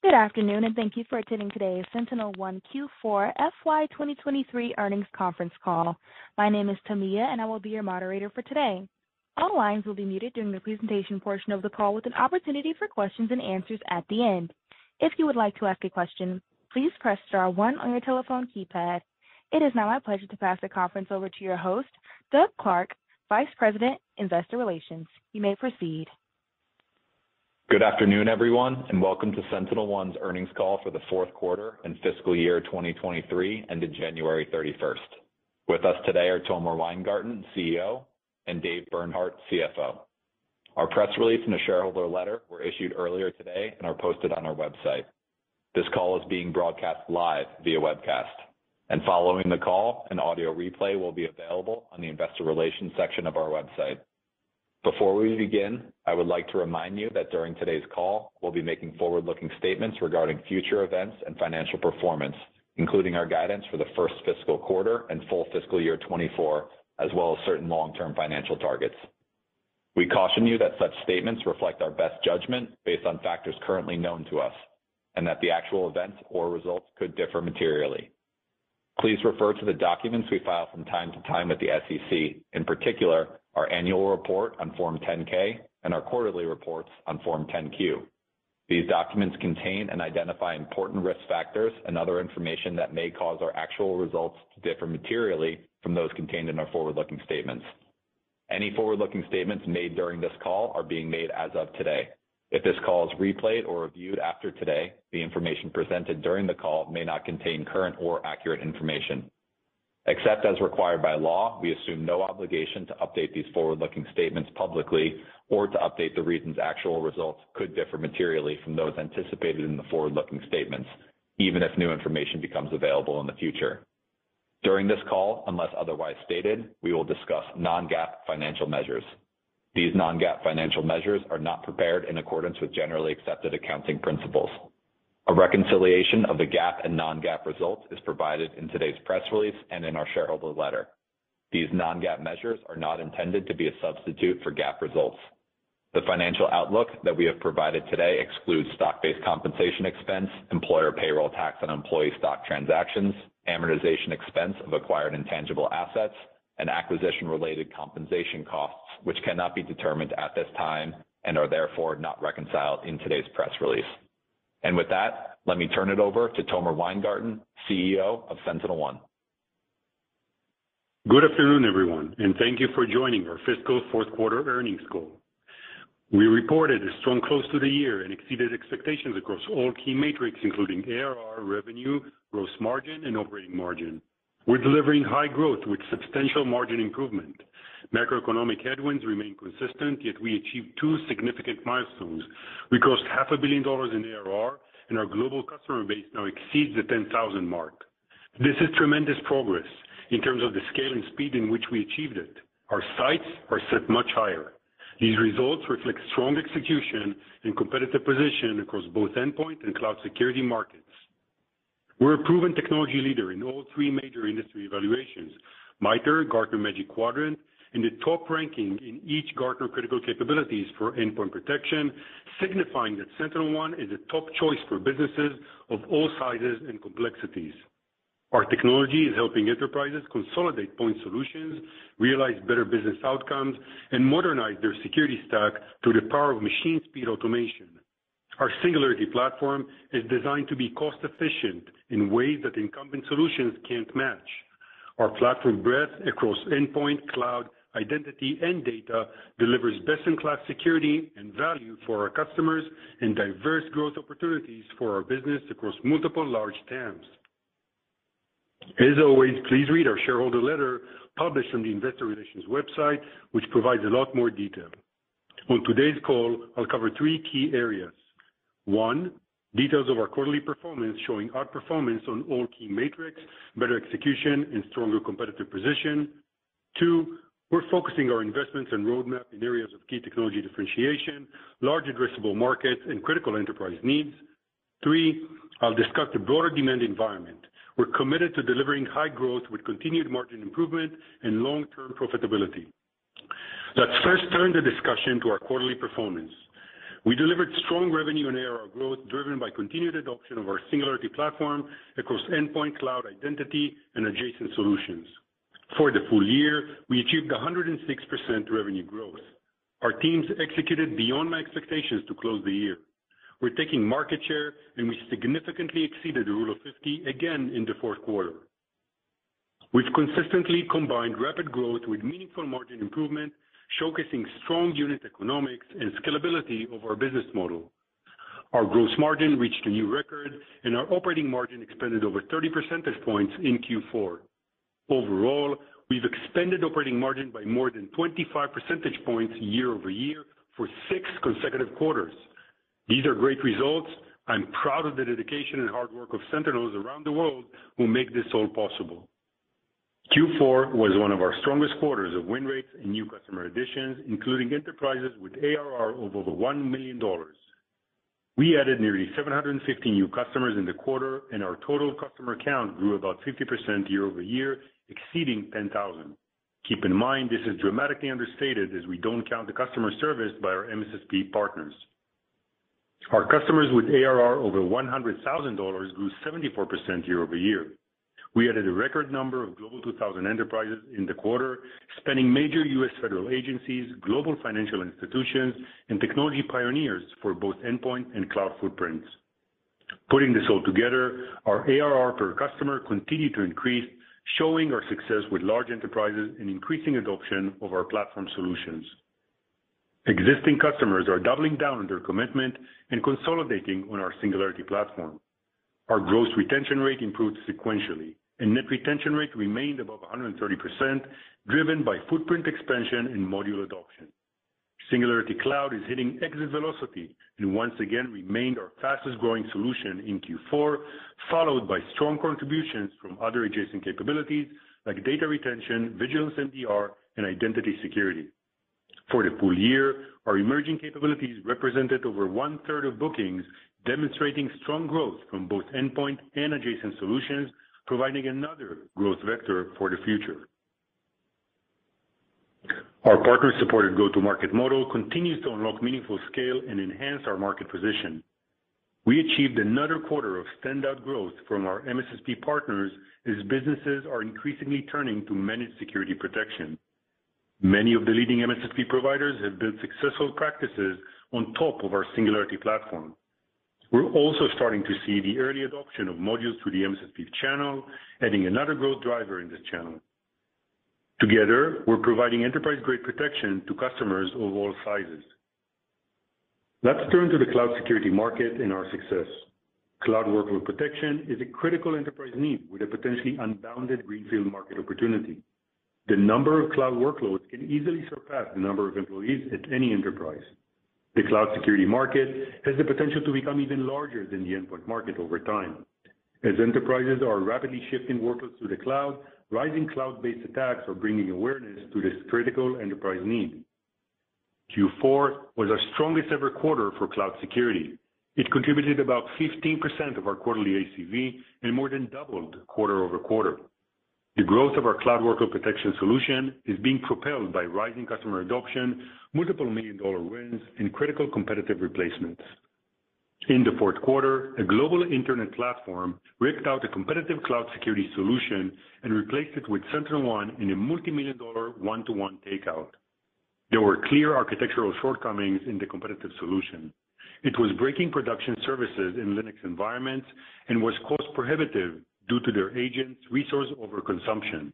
Good afternoon, and thank you for attending today's SentinelOne Q4 FY 2023 earnings conference call. My name is Tamia, and I will be your moderator for today. All lines will be muted during the presentation portion of the call with an opportunity for questions and answers at the end. If you would like to ask a question, please press star one on your telephone keypad. It is now my pleasure to pass the conference over to your host, Doug Clark, Vice President, Investor Relations. You may proceed. Good afternoon, everyone, and welcome to SentinelOne's earnings call for the fourth quarter and fiscal year 2023 ended January 31st. With us today are Tomer Weingarten, CEO, and Dave Bernhardt, CFO. Our press release and a shareholder letter were issued earlier today and are posted on our website. This call is being broadcast live via webcast. And following the call, an audio replay will be available on the investor relations section of our website. Before we begin, I would like to remind you that during today's call, we'll be making forward-looking statements regarding future events and financial performance, including our guidance for the first fiscal quarter and full fiscal year 2024, as well as certain long-term financial targets. We caution you that such statements reflect our best judgment based on factors currently known to us, and that the actual events or results could differ materially. Please refer to the documents we file from time to time with the SEC, in particular, our annual report on Form 10-K and our quarterly reports on Form 10-Q. These documents contain and identify important risk factors and other information that may cause our actual results to differ materially from those contained in our forward-looking statements. Any forward-looking statements made during this call are being made as of today. If this call is replayed or reviewed after today, the information presented during the call may not contain current or accurate information. Except as required by law, we assume no obligation to update these forward-looking statements publicly or to update the reasons actual results could differ materially from those anticipated in the forward-looking statements, even if new information becomes available in the future. During this call, unless otherwise stated, we will discuss non-GAAP financial measures. These non-GAAP financial measures are not prepared in accordance with generally accepted accounting principles. A reconciliation of the GAAP and non-GAAP results is provided in today's press release and in our shareholder letter. These non-GAAP measures are not intended to be a substitute for GAAP results. The financial outlook that we have provided today excludes stock-based compensation expense, employer payroll tax on employee stock transactions, amortization expense of acquired intangible assets, and acquisition-related compensation costs, which cannot be determined at this time and are therefore not reconciled in today's press release. And with that, let me turn it over to Tomer Weingarten, CEO of SentinelOne. Good afternoon, everyone, and thank you for joining our fiscal fourth quarter earnings call. We reported a strong close to the year and exceeded expectations across all key metrics, including ARR, revenue, gross margin, and operating margin. We're delivering high growth with substantial margin improvement. Macroeconomic headwinds remain consistent, yet we achieved two significant milestones. We crossed half a billion dollars in ARR, and our global customer base now exceeds the 10,000 mark. This is tremendous progress in terms of the scale and speed in which we achieved it. Our sights are set much higher. These results reflect strong execution and competitive position across both endpoint and cloud security markets. We're a proven technology leader in all three major industry evaluations, MITRE, Gartner Magic Quadrant, and the top ranking in each Gartner Critical Capabilities for endpoint protection, signifying that SentinelOne is a top choice for businesses of all sizes and complexities. Our technology is helping enterprises consolidate point solutions, realize better business outcomes, and modernize their security stack through the power of machine speed automation. Our Singularity Platform is designed to be cost-efficient in ways that incumbent solutions can't match. Our platform breadth across endpoint, cloud, identity, and data delivers best-in-class security and value for our customers and diverse growth opportunities for our business across multiple large TAMs. As always, please read our shareholder letter published on the investor relations website, which provides a lot more detail. On today's call, I'll cover three key areas. One, details of our quarterly performance showing outperformance on all key metrics, better execution, and stronger competitive position. Two, we're focusing our investments and roadmap in areas of key technology differentiation, large addressable markets, and critical enterprise needs. Three, I'll discuss the broader demand environment. We're committed to delivering high growth with continued margin improvement and long-term profitability. Let's first turn the discussion to our quarterly performance. We delivered strong revenue and ARR growth driven by continued adoption of our Singularity Platform across endpoint cloud identity and adjacent solutions. For the full year, we achieved 106% revenue growth. Our teams executed beyond my expectations to close the year. We're taking market share, and we significantly exceeded the Rule of 50 again in the fourth quarter. We've consistently combined rapid growth with meaningful margin improvement, showcasing strong unit economics and scalability of our business model. Our gross margin reached a new record, and our operating margin expanded over 30 percentage points in Q4. Overall, we've expanded operating margin by more than 25 percentage points year-over-year for six consecutive quarters. These are great results. I'm proud of the dedication and hard work of Sentinels around the world who make this all possible. Q4 was one of our strongest quarters of win rates and new customer additions, including enterprises with ARR of over $1 million. We added nearly 750 new customers in the quarter, and our total customer count grew about 50% year-over-year, exceeding 10,000. Keep in mind, this is dramatically understated as we don't count the customer service by our MSSP partners. Our customers with ARR over $100,000 grew 74% year-over-year. We added a record number of Global 2000 enterprises in the quarter, spanning major U.S. federal agencies, global financial institutions, and technology pioneers for both endpoint and cloud footprints. Putting this all together, our ARR per customer continued to increase, showing our success with large enterprises and increasing adoption of our platform solutions. Existing customers are doubling down on their commitment and consolidating on our Singularity Platform. Our gross retention rate improved sequentially, and net retention rate remained above 130%, driven by footprint expansion and module adoption. Singularity Cloud is hitting exit velocity and once again remained our fastest-growing solution in Q4, followed by strong contributions from other adjacent capabilities like data retention, Vigilance MDR, and identity security. For the full year, our emerging capabilities represented over one-third of bookings, demonstrating strong growth from both endpoint and adjacent solutions, providing another growth vector for the future. Our partner-supported go-to-market model continues to unlock meaningful scale and enhance our market position. We achieved another quarter of standout growth from our MSSP partners as businesses are increasingly turning to managed security protection. Many of the leading MSSP providers have built successful practices on top of our Singularity Platform. We're also starting to see the early adoption of modules through the MSSP channel, adding another growth driver in this channel. Together, we're providing enterprise-grade protection to customers of all sizes. Let's turn to the cloud security market and our success. Cloud workload protection is a critical enterprise need with a potentially unbounded greenfield market opportunity. The number of cloud workloads can easily surpass the number of employees at any enterprise. The cloud security market has the potential to become even larger than the endpoint market over time. As enterprises are rapidly shifting workloads to the cloud, rising cloud-based attacks are bringing awareness to this critical enterprise need. Q4 was our strongest ever quarter for cloud security. It contributed about 15% of our quarterly ACV and more than doubled quarter-over-quarter. The growth of our cloud workload protection solution is being propelled by rising customer adoption, multiple million-dollar wins, and critical competitive replacements. In the fourth quarter, a global internet platform ripped out a competitive cloud security solution and replaced it with SentinelOne in a multi-million-dollar one-to-one takeout. There were clear architectural shortcomings in the competitive solution. It was breaking production services in Linux environments and was cost prohibitive due to their agents' resource overconsumption.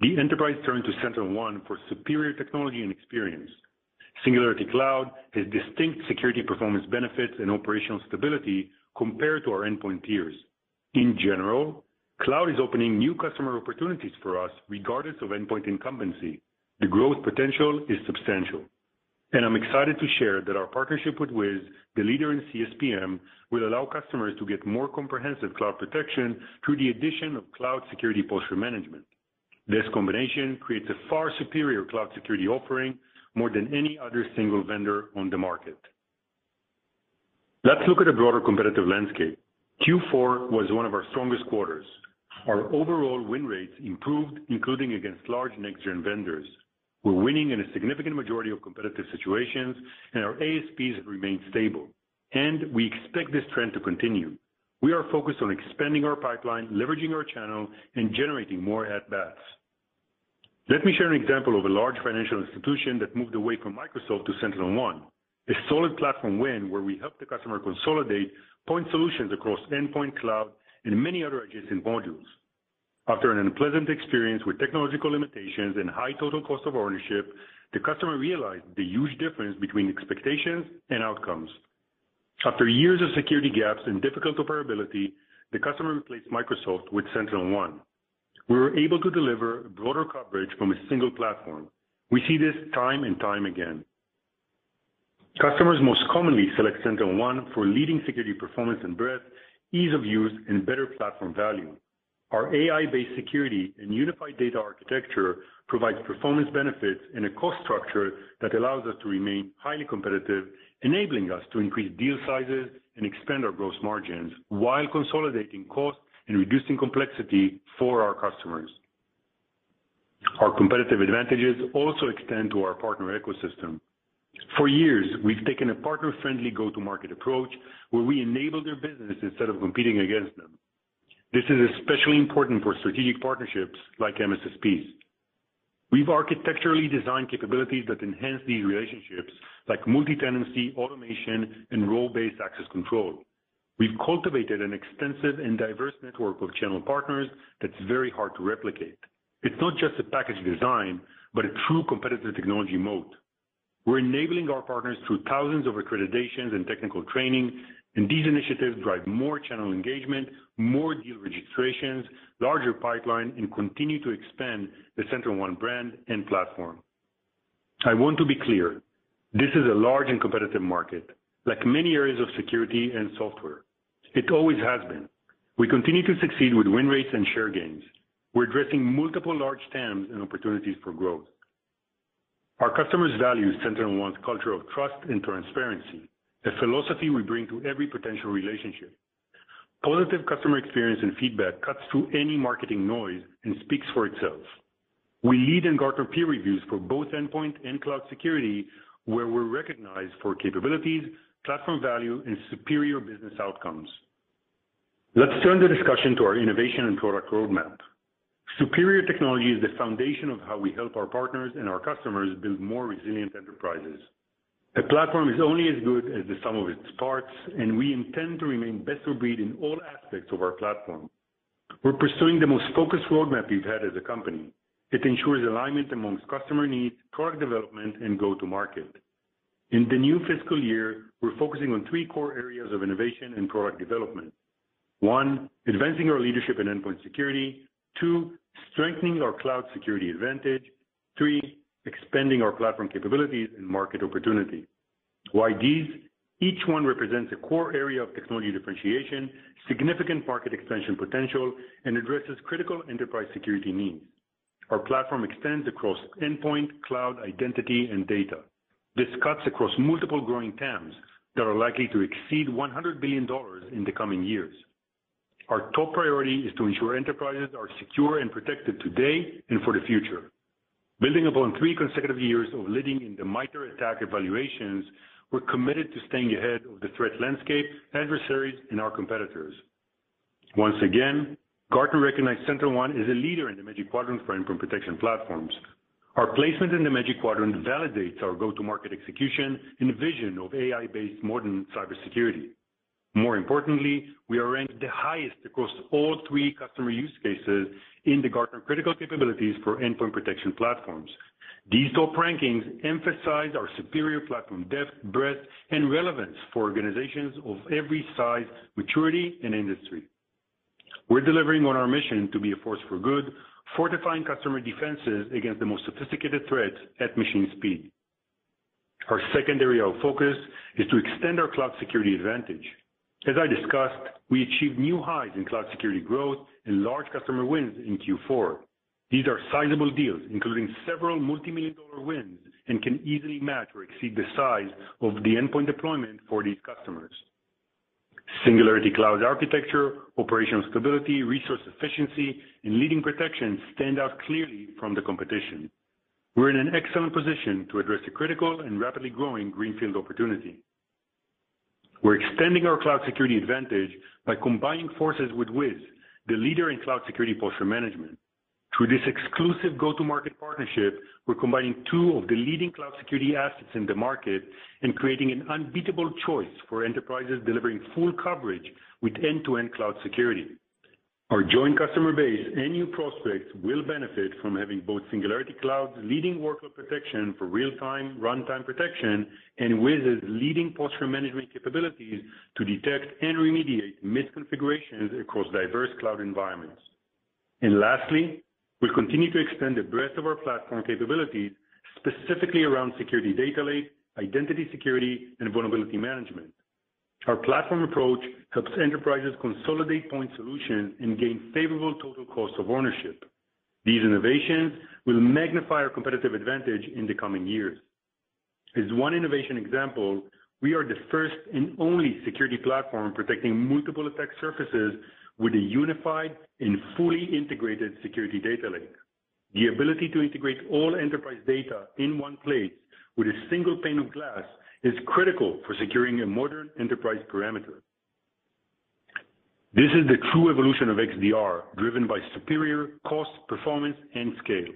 The enterprise turned to SentinelOne for superior technology and experience. Singularity Cloud has distinct security performance benefits and operational stability compared to our endpoint peers. In general, cloud is opening new customer opportunities for us regardless of endpoint incumbency. The growth potential is substantial. And I'm excited to share that our partnership with Wiz, the leader in CSPM, will allow customers to get more comprehensive cloud protection through the addition of cloud security posture management. This combination creates a far superior cloud security offering, more than any other single vendor on the market. Let's look at a broader competitive landscape. Q4 was one of our strongest quarters. Our overall win rates improved, including against large next-gen vendors. We're winning in a significant majority of competitive situations, and our ASPs have remained stable, and we expect this trend to continue. We are focused on expanding our pipeline, leveraging our channel, and generating more at-bats. Let me share an example of a large financial institution that moved away from Microsoft to SentinelOne, a solid platform win where we helped the customer consolidate point solutions across endpoint, cloud, and many other adjacent modules. After an unpleasant experience with technological limitations and high total cost of ownership, the customer realized the huge difference between expectations and outcomes. After years of security gaps and difficult operability, the customer replaced Microsoft with SentinelOne. We were able to deliver broader coverage from a single platform. We see this time and time again. Customers most commonly select SentinelOne for leading security performance and breadth, ease of use, and better platform value. Our AI-based security and unified data architecture provides performance benefits and a cost structure that allows us to remain highly competitive, enabling us to increase deal sizes and expand our gross margins while consolidating costs and reducing complexity for our customers. Our competitive advantages also extend to our partner ecosystem. For years, we've taken a partner-friendly go-to-market approach where we enable their business instead of competing against them. This is especially important for strategic partnerships like MSSPs. We've architecturally designed capabilities that enhance these relationships, like multi-tenancy, automation, and role-based access control. We've cultivated an extensive and diverse network of channel partners that's very hard to replicate. It's not just a package design, but a true competitive technology moat. We're enabling our partners through thousands of accreditations and technical training, and these initiatives drive more channel engagement, more deal registrations, larger pipeline, and continue to expand the SentinelOne brand and platform. I want to be clear, this is a large and competitive market, like many areas of security and software. It always has been. We continue to succeed with win rates and share gains. We're addressing multiple large TAMs and opportunities for growth. Our customers value SentinelOne's culture of trust and transparency, a philosophy we bring to every potential relationship. Positive customer experience and feedback cuts through any marketing noise and speaks for itself. We lead in Gartner peer reviews for both endpoint and cloud security, where we're recognized for capabilities, platform value, and superior business outcomes. Let's turn the discussion to our innovation and product roadmap. Superior technology is the foundation of how we help our partners and our customers build more resilient enterprises. A platform is only as good as the sum of its parts, and we intend to remain best of breed in all aspects of our platform. We're pursuing the most focused roadmap we've had as a company. It ensures alignment amongst customer needs, product development, and go-to-market. In the new fiscal year, we're focusing on three core areas of innovation and product development. One, advancing our leadership in endpoint security. Two, strengthening our cloud security advantage. Three, expanding our platform capabilities and market opportunity. Why these? Each one represents a core area of technology differentiation, significant market expansion potential, and addresses critical enterprise security needs. Our platform extends across endpoint, cloud, identity, and data. This cuts across multiple growing TAMs that are likely to exceed $100 billion in the coming years. Our top priority is to ensure enterprises are secure and protected today and for the future. Building upon three consecutive years of leading in the MITRE ATT&CK evaluations, we're committed to staying ahead of the threat landscape, adversaries, and our competitors. Once again, Gartner recognized SentinelOne as a leader in the Magic Quadrant for endpoint protection platforms. Our placement in the Magic Quadrant validates our go-to-market execution and vision of AI-based modern cybersecurity. More importantly, we are ranked the highest across all three customer use cases in the Gartner Critical Capabilities for Endpoint Protection platforms. These top rankings emphasize our superior platform depth, breadth, and relevance for organizations of every size, maturity, and industry. We're delivering on our mission to be a force for good, fortifying customer defenses against the most sophisticated threats at machine speed. Our second area of focus is to extend our cloud security advantage. As I discussed, we achieved new highs in cloud security growth and large customer wins in Q4. These are sizable deals, including several multi-million-dollar wins, and can easily match or exceed the size of the endpoint deployment for these customers. Singularity Cloud architecture, operational stability, resource efficiency, and leading protection stand out clearly from the competition. we're in an excellent position to address a critical and rapidly growing greenfield opportunity. We're extending our cloud security advantage by combining forces with Wiz, the leader in cloud security posture management. Through this exclusive go-to-market partnership, we're combining two of the leading cloud security assets in the market and creating an unbeatable choice for enterprises delivering full coverage with end-to-end cloud security. Our joint customer base and new prospects will benefit from having both Singularity Cloud's leading workload protection for real-time runtime protection and Wiz's leading posture management capabilities to detect and remediate misconfigurations across diverse cloud environments. And lastly, we'll continue to extend the breadth of our platform capabilities, specifically around security data lake, identity security, and vulnerability management. Our platform approach helps enterprises consolidate point solutions and gain favorable total cost of ownership. These innovations will magnify our competitive advantage in the coming years. As one innovation example, we are the first and only security platform protecting multiple attack surfaces with a unified and fully integrated security data lake. The ability to integrate all enterprise data in one place with a single pane of glass is critical for securing a modern enterprise perimeter. This is the true evolution of XDR, driven by superior cost, performance, and scale.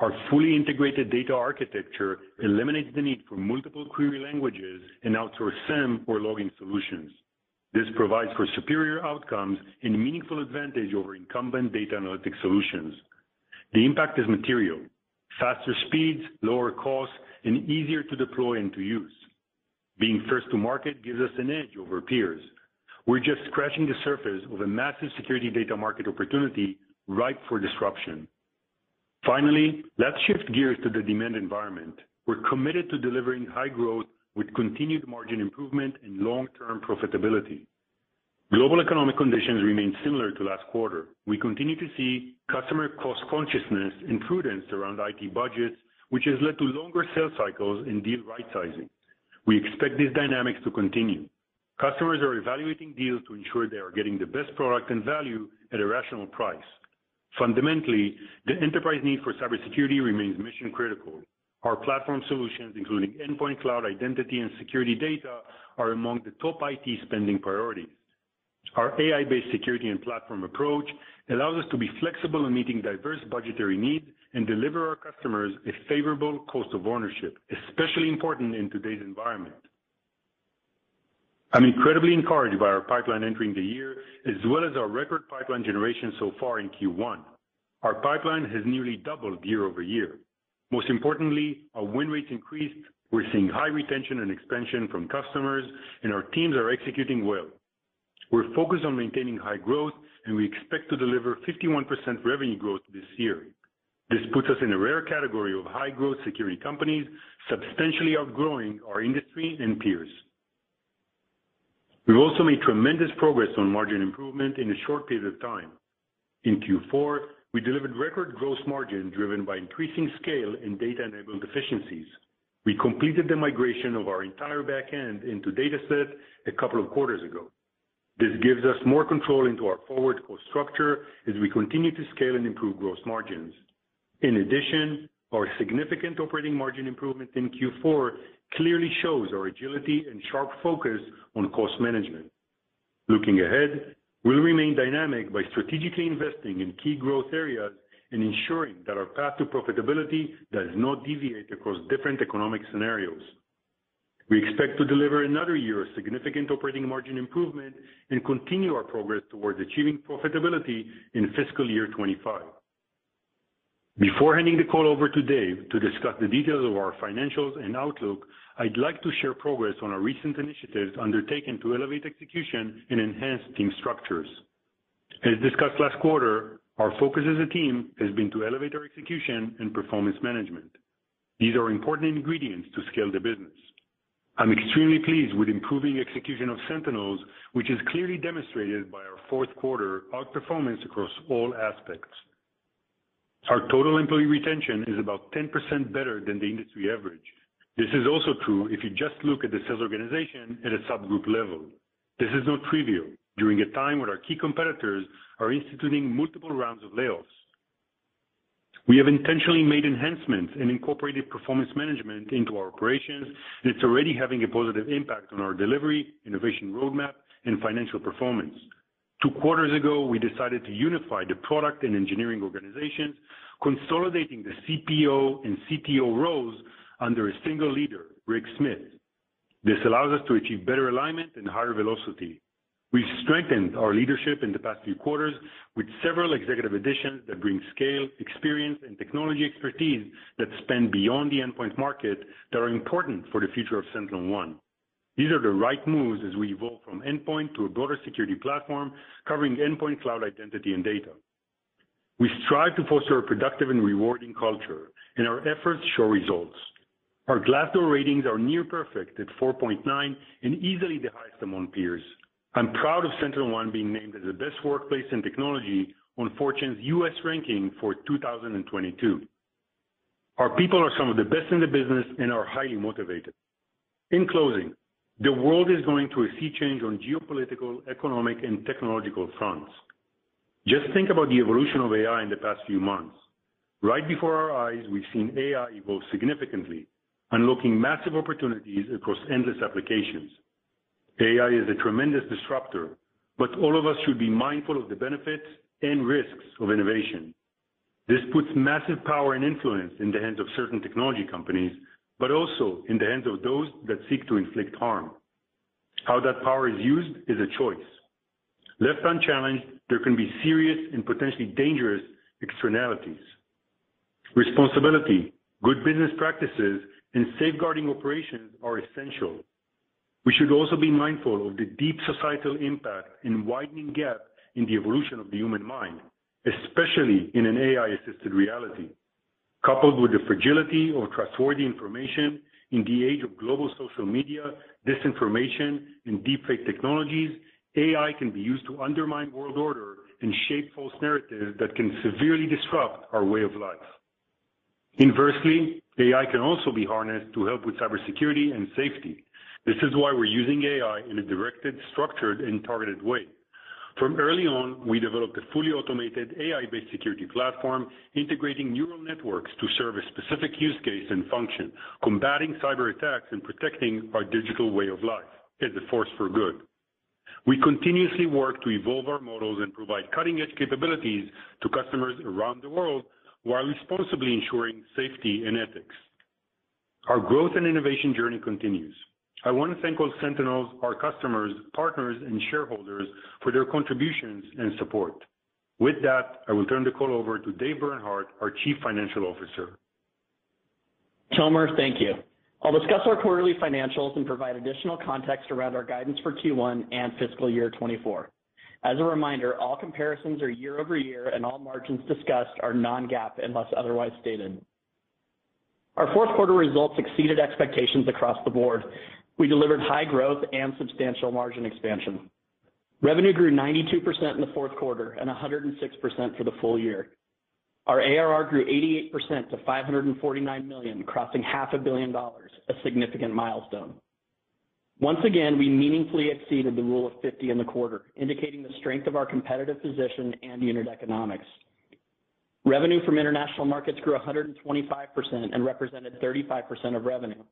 Our fully integrated data architecture eliminates the need for multiple query languages and outsource SIEM or logging solutions. This provides for superior outcomes and meaningful advantage over incumbent data analytics solutions. The impact is material, faster speeds, lower costs, and easier to deploy and to use. Being first to market gives us an edge over peers. We're just scratching the surface of a massive security data market opportunity ripe for disruption. Finally, let's shift gears to the demand environment. We're committed to delivering high growth with continued margin improvement and long-term profitability. Global economic conditions remain similar to last quarter. We continue to see customer cost consciousness and prudence around IT budgets, which has led to longer sales cycles and deal rightsizing. We expect these dynamics to continue. Customers are evaluating deals to ensure they are getting the best product and value at a rational price. Fundamentally, the enterprise need for cybersecurity remains mission-critical. Our platform solutions, including endpoint cloud identity and security data, are among the top IT spending priorities. Our AI-based security and platform approach allows us to be flexible in meeting diverse budgetary needs and deliver our customers a favorable cost of ownership, especially important in today's environment. I'm incredibly encouraged by our pipeline entering the year, as well as our record pipeline generation so far in Q1. Our pipeline has nearly doubled year-over-year. Most importantly, our win rates increased. We're seeing high retention and expansion from customers, and our teams are executing well. We're focused on maintaining high growth, and we expect to deliver 51% revenue growth this year. This puts us in a rare category of high-growth security companies, substantially outgrowing our industry and peers. We've also made tremendous progress on margin improvement in a short period of time. In Q4, we delivered record gross margin driven by increasing scale and data-enabled efficiencies. We completed the migration of our entire back end into DataSet a couple of quarters ago. This gives us more control into our forward cost structure as we continue to scale and improve gross margins. In addition, our significant operating margin improvement in Q4 clearly shows our agility and sharp focus on cost management. Looking ahead, we'll remain dynamic by strategically investing in key growth areas and ensuring that our path to profitability does not deviate across different economic scenarios. We expect to deliver another year of significant operating margin improvement and continue our progress towards achieving profitability in fiscal year 2025. Before handing the call over to Dave to discuss the details of our financials and outlook, I'd like to share progress on our recent initiatives undertaken to elevate execution and enhance team structures. As discussed last quarter, our focus as a team has been to elevate our execution and performance management. These are important ingredients to scale the business. I'm extremely pleased with improving execution of Sentinels, which is clearly demonstrated by our fourth quarter outperformance across all aspects. Our total employee retention is about 10% better than the industry average. This is also true if you just look at the sales organization at a subgroup level. This is not trivial during a time when our key competitors are instituting multiple rounds of layoffs. We have intentionally made enhancements and incorporated performance management into our operations, and it's already having a positive impact on our delivery, innovation roadmap, and financial performance. Two quarters ago, we decided to unify the product and engineering organizations, consolidating the CPO and CTO roles under a single leader, Ric Smith. This allows us to achieve better alignment and higher velocity. We've strengthened our leadership in the past few quarters with several executive additions that bring scale, experience, and technology expertise that span beyond the endpoint market that are important for the future of SentinelOne. These are the right moves as we evolve from endpoint to a broader security platform covering endpoint, cloud identity, and data. We strive to foster a productive and rewarding culture, and our efforts show results. Our Glassdoor ratings are near perfect at 4.9 and easily the highest among peers. I'm proud of SentinelOne being named as the best workplace in technology on Fortune's U.S. ranking for 2022. Our people are some of the best in the business and are highly motivated. In closing, the world is going through a sea change on geopolitical, economic, and technological fronts. Just think about the evolution of AI in the past few months. Right before our eyes, we've seen AI evolve significantly, unlocking massive opportunities across endless applications. AI is a tremendous disruptor, but all of us should be mindful of the benefits and risks of innovation. This puts massive power and influence in the hands of certain technology companies, but also in the hands of those that seek to inflict harm. How that power is used is a choice. Left unchallenged, there can be serious and potentially dangerous externalities. Responsibility, good business practices, and safeguarding operations are essential. We should also be mindful of the deep societal impact and widening gap in the evolution of the human mind, especially in an AI-assisted reality. Coupled with the fragility of trustworthy information in the age of global social media, disinformation, and deepfake technologies, AI can be used to undermine world order and shape false narratives that can severely disrupt our way of life. Inversely, AI can also be harnessed to help with cybersecurity and safety. This is why we're using AI in a directed, structured, and targeted way. From early on, we developed a fully automated AI-based security platform integrating neural networks to serve a specific use case and function, combating cyberattacks and protecting our digital way of life as a force for good. We continuously work to evolve our models and provide cutting-edge capabilities to customers around the world while responsibly ensuring safety and ethics. Our growth and innovation journey continues. I want to thank all Sentinels, our customers, partners, and shareholders for their contributions and support. With that, I will turn the call over to Dave Bernhardt, our Chief Financial Officer. Tomer, thank you. I'll discuss our quarterly financials and provide additional context around our guidance for Q1 and fiscal year 2024. As a reminder, all comparisons are year-over-year, and all margins discussed are non-GAAP unless otherwise stated. Our fourth quarter results exceeded expectations across the board. We delivered high growth and substantial margin expansion. Revenue grew 92% in the fourth quarter and 106% for the full year. Our ARR grew 88% to 549 million, crossing half a billion dollars, a significant milestone. Once again, we meaningfully exceeded the Rule of 50 in the quarter, indicating the strength of our competitive position and unit economics. Revenue from international markets grew 125% and represented 35% of revenue.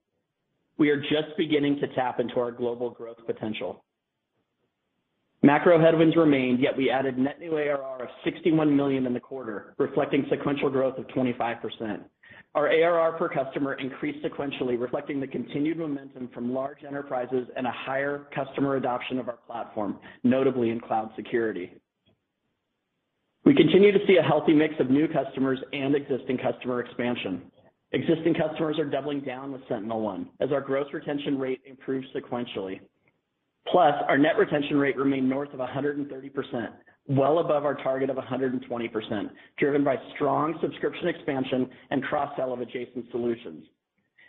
We are just beginning to tap into our global growth potential. Macro headwinds remained, yet we added net new ARR of 61 million in the quarter, reflecting sequential growth of 25%. Our ARR per customer increased sequentially, reflecting the continued momentum from large enterprises and a higher customer adoption of our platform, notably in cloud security. We continue to see a healthy mix of new customers and existing customer expansion. Existing customers are doubling down with SentinelOne as our gross retention rate improves sequentially. Plus, our net retention rate remained north of 130%, well above our target of 120%, driven by strong subscription expansion and cross-sell of adjacent solutions.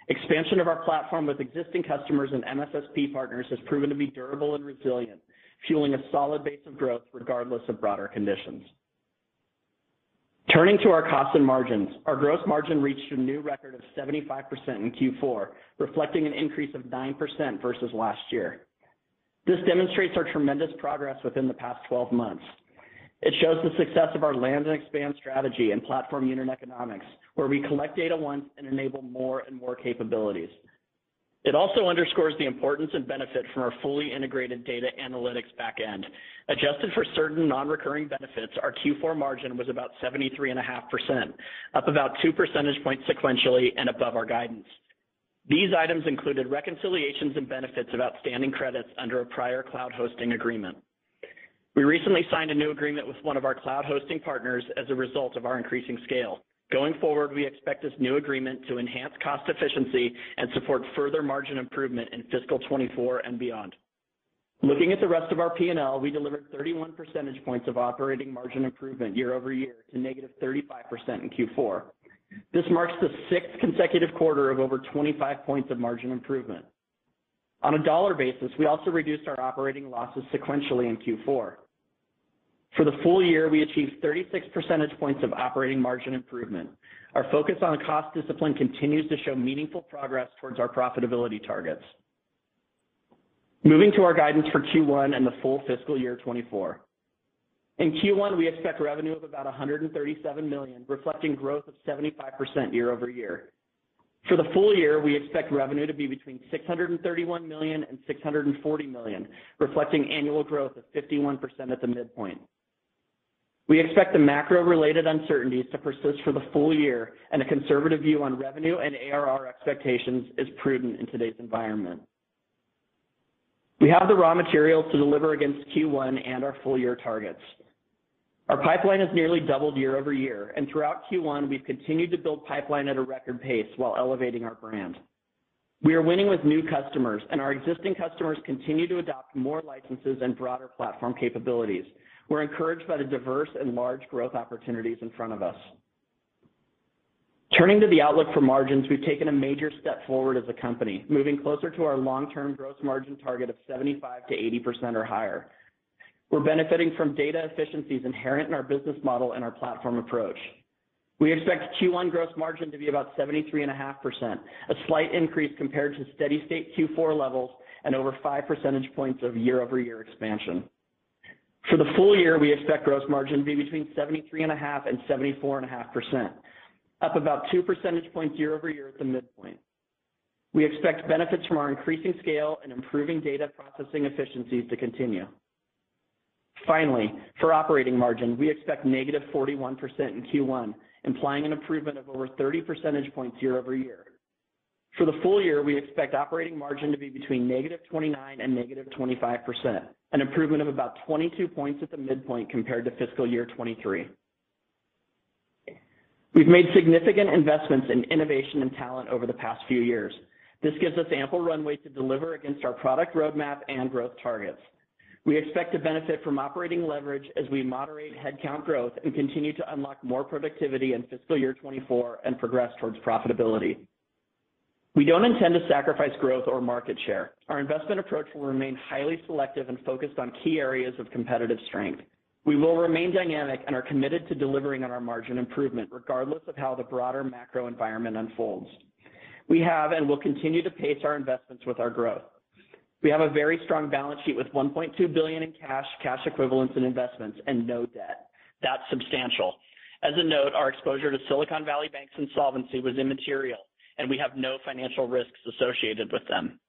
Expansion of our platform with existing customers and MSSP partners has proven to be durable and resilient, fueling a solid base of growth regardless of broader conditions. Turning to our costs and margins, our gross margin reached a new record of 75% in Q4, reflecting an increase of 9% versus last year. This demonstrates our tremendous progress within the past 12 months. It shows the success of our land and expand strategy and platform unit economics, where we collect data once and enable more and more capabilities. It also underscores the importance and benefit from our fully integrated data analytics back end. Adjusted for certain non-recurring benefits, our Q4 margin was about 73.5%, up about 2 percentage points sequentially and above our guidance. These items included reconciliations and benefits of outstanding credits under a prior cloud hosting agreement. We recently signed a new agreement with one of our cloud hosting partners as a result of our increasing scale. Going forward, we expect this new agreement to enhance cost efficiency and support further margin improvement in fiscal 2024 and beyond. Looking at the rest of our P&L, we delivered 31 percentage points of operating margin improvement year-over-year to -35% in Q4. This marks the sixth consecutive quarter of over 25 points of margin improvement. On a dollar basis, we also reduced our operating losses sequentially in Q4. For the full year, we achieved 36 percentage points of operating margin improvement. Our focus on cost discipline continues to show meaningful progress towards our profitability targets. Moving to our guidance for Q1 and the full fiscal year 2024. In Q1, we expect revenue of about 137 million, reflecting growth of 75% year-over-year. For the full year, we expect revenue to be between $631 million and $640 million, reflecting annual growth of 51% at the midpoint. We expect the macro-related uncertainties to persist for the full year, and a conservative view on revenue and ARR expectations is prudent in today's environment. We have the raw materials to deliver against Q1 and our full year targets. Our pipeline has nearly doubled year-over-year, and throughout Q1, we've continued to build pipeline at a record pace while elevating our brand. We are winning with new customers, and our existing customers continue to adopt more licenses and broader platform capabilities. We're encouraged by the diverse and large growth opportunities in front of us. Turning to the outlook for margins, we've taken a major step forward as a company, moving closer to our long-term gross margin target of 75%-80% or higher. We're benefiting from data efficiencies inherent in our business model and our platform approach. We expect Q1 gross margin to be about 73.5%, a slight increase compared to steady state Q4 levels and over 5 percentage points of year-over-year expansion. For the full year, we expect gross margin to be between 73.5 and 74.5%, up about 2 percentage points year-over-year at the midpoint. We expect benefits from our increasing scale and improving data processing efficiencies to continue. Finally, for operating margin, we expect -41% in Q1, implying an improvement of over 30 percentage points year-over-year. For the full year, we expect operating margin to be between -29 and -25%, an improvement of about 22 points at the midpoint compared to fiscal year 2023. We've made significant investments in innovation and talent over the past few years. This gives us ample runway to deliver against our product roadmap and growth targets. We expect to benefit from operating leverage as we moderate headcount growth and continue to unlock more productivity in fiscal year 2024 and progress towards profitability. We don't intend to sacrifice growth or market share. Our investment approach will remain highly selective and focused on key areas of competitive strength. We will remain dynamic and are committed to delivering on our margin improvement regardless of how the broader macro environment unfolds. We have and will continue to pace our investments with our growth. We have a very strong balance sheet with 1.2 billion in cash cash equivalents, and investments, and no debt. That's substantial. As a note, our exposure to Silicon Valley Bank's insolvency was immaterial, and we have no financial risks associated with them.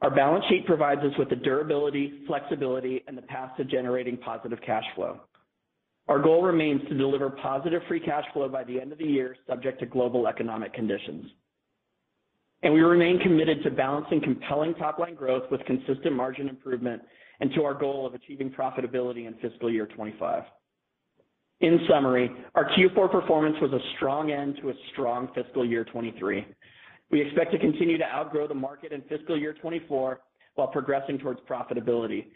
Our balance sheet provides us with the durability, flexibility, and the path to generating positive cash flow. Our goal remains to deliver positive free cash flow by the end of the year, subject to global economic conditions. And we remain committed to balancing compelling top-line growth with consistent margin improvement and to our goal of achieving profitability in fiscal year 2025. In summary, our Q4 performance was a strong end to a strong fiscal year 2023. We expect to continue to outgrow the market in fiscal year 2024 while progressing towards profitability.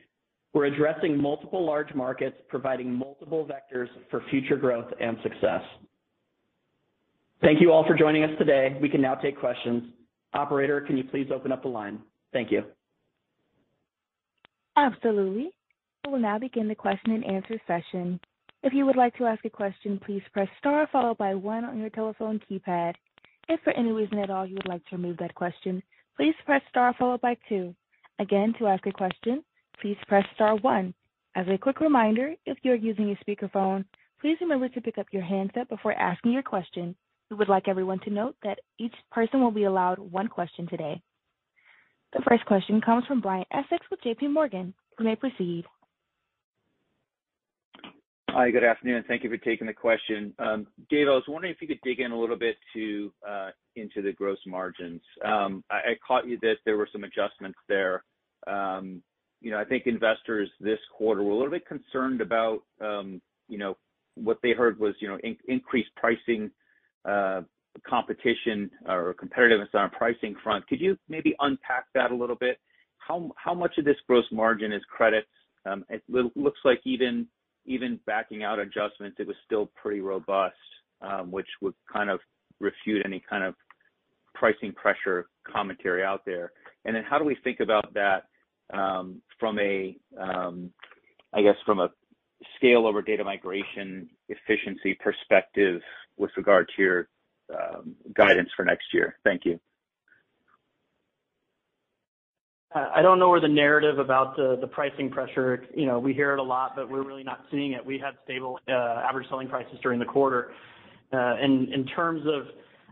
We're addressing multiple large markets, providing multiple vectors for future growth and success. Thank you all for joining us today. We can now take questions. Operator, can you please open up the line? Thank you. Absolutely. We will now begin the question and answer session. If you would like to ask a question, please press star followed by one on your telephone keypad. If for any reason at all you would like to remove that question, please press star followed by two. Again, to ask a question, please press star one. As a quick reminder, if you're using a speakerphone, please remember to pick up your handset before asking your question. We would like everyone to note that each person will be allowed one question today. The first question comes from Brian Essex with JPMorgan. You may proceed. Hi, good afternoon. Thank you for taking the question. Um, Dave, I was wondering if you could dig in a little bit to uh, into the gross margins. Um, I caught you that there were some adjustments there. Um, you know, I think investors this quarter were a little bit concerned about, you know, what they heard was, you know, increased pricing, uh, competition or competitiveness on a pricing front. Could you maybe unpack that a little bit? How how much of this gross margin is credits? It looks like even backing out adjustments, it was still pretty robust, um, which would kind of refute any kind of pricing pressure commentary out there. And then how do we think about that, um, from a, um, I guess from a Scalyr data migration efficiency perspective with regard to your guidance for next year? Thank you. I don't know where the narrative about the pricing pressure, you know, we hear it a lot, but we're really not seeing it. We had stable uh, average selling prices during the quarter. Uh in terms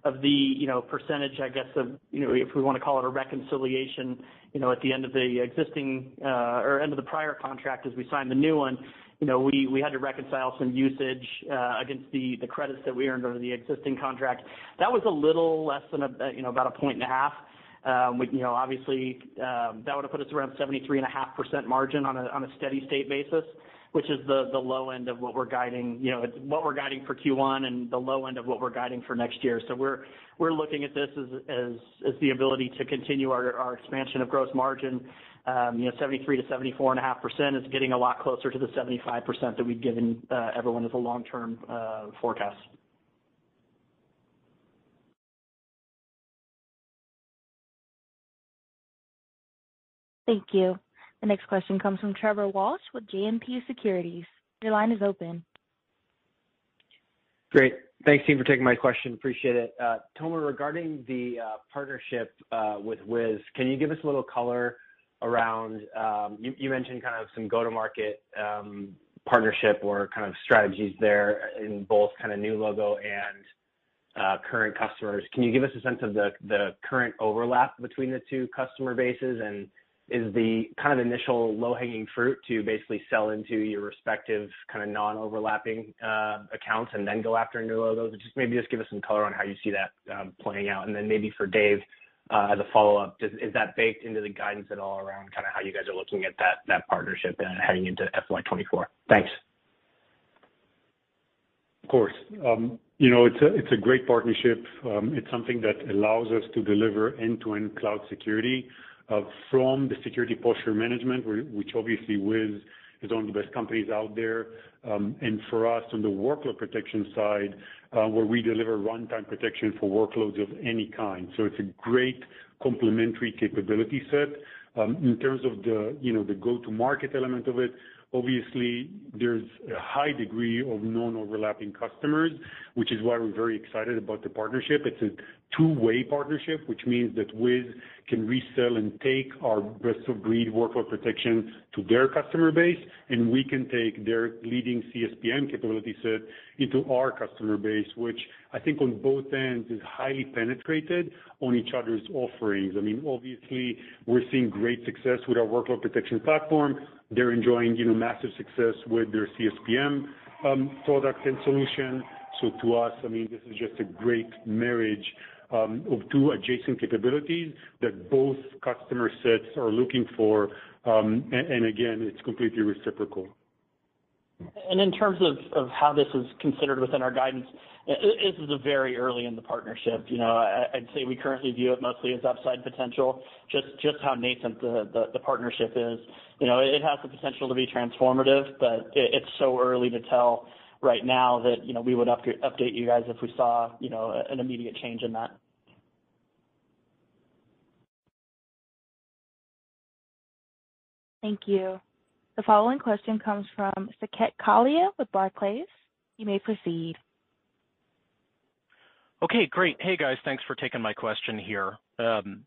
of the, you know, percentage, I guess, of, you know, if we wanna call it a reconciliation, you know, at the end of the existing uh, or end of the prior contract as we signed the new one, you know, we had to reconcile some usage uh, against the credits that we earned under the existing contract. That was a little less than, a you know, about 1.5 points. Um, you know, obviously, um, that would have put us around 73.5% margin on a steady state basis, which is the low end of what we're guiding, you know, what we're guiding for Q1 and the low end of what we're guiding for next year. So we're we're looking at this as the ability to continue our expansion of gross margin. Um, you know, 73%-74.5% is getting a lot closer to the 75% that we've given uh, everyone as a long-term uh, forecast. Thank you. The next question comes from Trevor Walsh with JMP Securities. Your line is open. Great. Thanks, team, for taking my question. Appreciate it. Uh, Tomer, regarding the uh, partnership uh, with Wiz, can you give us a little color around, um, you mentioned kind of some go-to-market um, partnership or kind of strategies there in both kind of new logo and current customers. Can you give us a sense of the current overlap between the two customer bases? Is the kind of initial low-hanging fruit to basically sell into your respective kind of non-overlapping uh, accounts and then go after new logos? Just maybe just give us some color on how you see that um, playing out. And then maybe for Dave, uh, as a follow-up, is that baked into the guidance at all around kind of how you guys are looking at that that partnership and heading into FY 2024? Thanks. Of course. Um, you know, it's a it's a great partnership. Um, it's something that allows us to deliver end-to-end cloud security Uh, from the security posture management, which obviously Wiz is one of the best companies out there. Um and for us on the workload protection side, uh, where we deliver runtime protection for workloads of any kind. So it's a great complementary capability set. Um, in terms of the, you know, the go-to-market element of it, obviously there's a high degree of non-overlapping customers, which is why we're very excited about the partnership. It's a two-way partnership, which means that Wiz can resell and take our best-of-breed workload protection to their customer base, and we can take their leading CSPM capability set into our customer base, which I think on both ends is highly penetrated on each other's offerings. I mean, obviously, we're seeing great success with our workload protection platform. They're enjoying, you know, massive success with their CSPM um, product and solution. So to us, I mean, this is just a great marriage of two adjacent capabilities that both customer sets are looking for. Um and again, it's completely reciprocal. And in terms of how this is considered within our guidance, this is very early in the partnership. You know, I'd say we currently view it mostly as upside potential, just just how nascent the partnership is. You know, it has the potential to be transformative, but it's so early to tell right now that, you know, we would update you guys if we saw, you know, an immediate change in that. Thank you. The following question comes from Saket Kalia with Barclays. You may proceed. Okay, great. Hey, guys. Thanks for taking my question here. Um,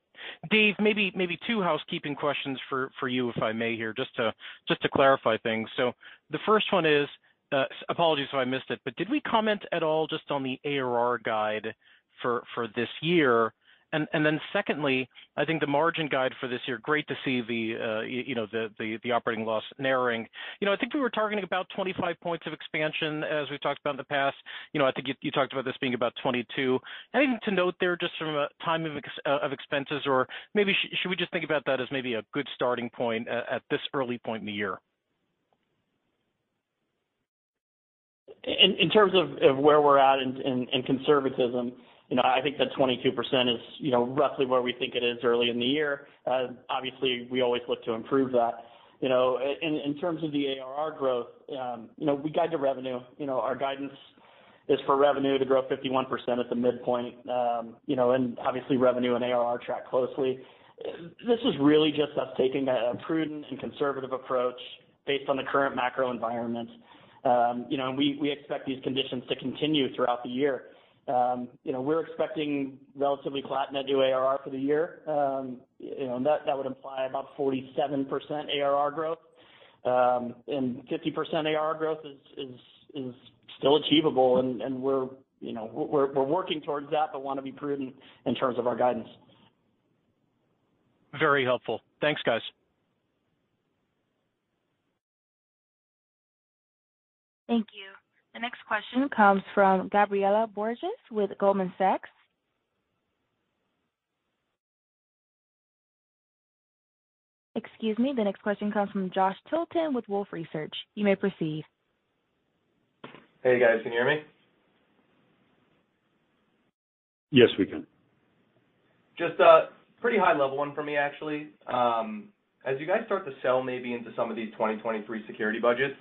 Dave, maybe two housekeeping questions for you, if I may here, just to clarify things. So the first one is, Uh, apologies if I missed it, but did we comment at all just on the ARR guide for for this year? And and then secondly, I think the margin guide for this year, great to see the uh, you know, the operating loss narrowing. You know, I think we were targeting about 25 points of expansion as we've talked about in the past. You know, I think you talked about this being about 22. Anything to note there just from a timing uh, of expenses? Or maybe should we just think about that as maybe a good starting point at this early point in the year? In terms of where we're at in conservatism, you know, I think that 22% is, you know, roughly where we think it is early in the year. Uh, obviously, we always look to improve that. You know, in terms of the ARR growth, um, you know, we guide to revenue. You know, our guidance is for revenue to grow 51% at the midpoint. Um, you know, and obviously revenue and ARR track closely. This is really just us taking a prudent and conservative approach based on the current macro environment. Um, you know, we we expect these conditions to continue throughout the year. Um, you know, we're expecting relatively flat net new ARR for the year. Um, you know, that that would imply about 47% ARR growth. 50% ARR growth is is is still achievable and we're, you know, we're we're we're working towards that, but wanna be prudent in terms of our guidance. Very helpful. Thanks, guys. Thank you. The next question mm-hmm. comes from Gabriela Borges with Goldman Sachs. Excuse me. The next question comes from Josh Tilton with Wolfe Research. You may proceed. Hey, guys. Can you hear me? Yes, we can. Just a pretty high level one for me, actually. Um, as you guys start to sell maybe into some of these 2023 security budgets,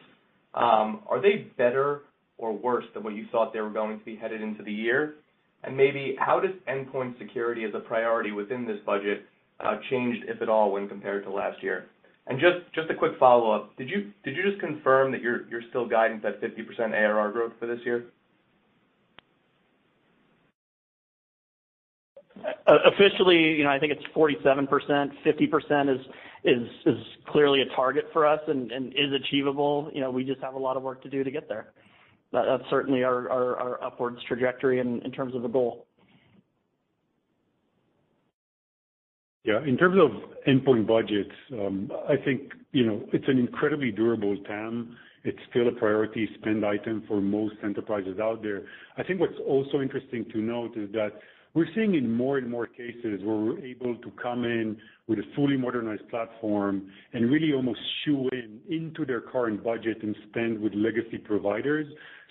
Um, are they better or worse than what you thought they were going to be headed into the year? And maybe how does endpoint security as a priority within this budget uh, changed, if at all, when compared to last year? And just just a quick follow-up. Did you did you just confirm that you're you're still guiding that 50% ARR growth for this year? Uh, officially, you know, I think it's 47%. 50% is clearly a target for us and is achievable. You know, we just have a lot of work to do to get there. That's certainly our upwards trajectory in terms of the goal. Yeah. In terms of endpoint budgets, um, I think, you know, it's an incredibly durable TAM. It's still a priority spend item for most enterprises out there. I think what's also interesting to note is that we're seeing in more and more cases where we're able to come in with a fully modernized platform and really almost shoe in into their current budget and spend with legacy providers.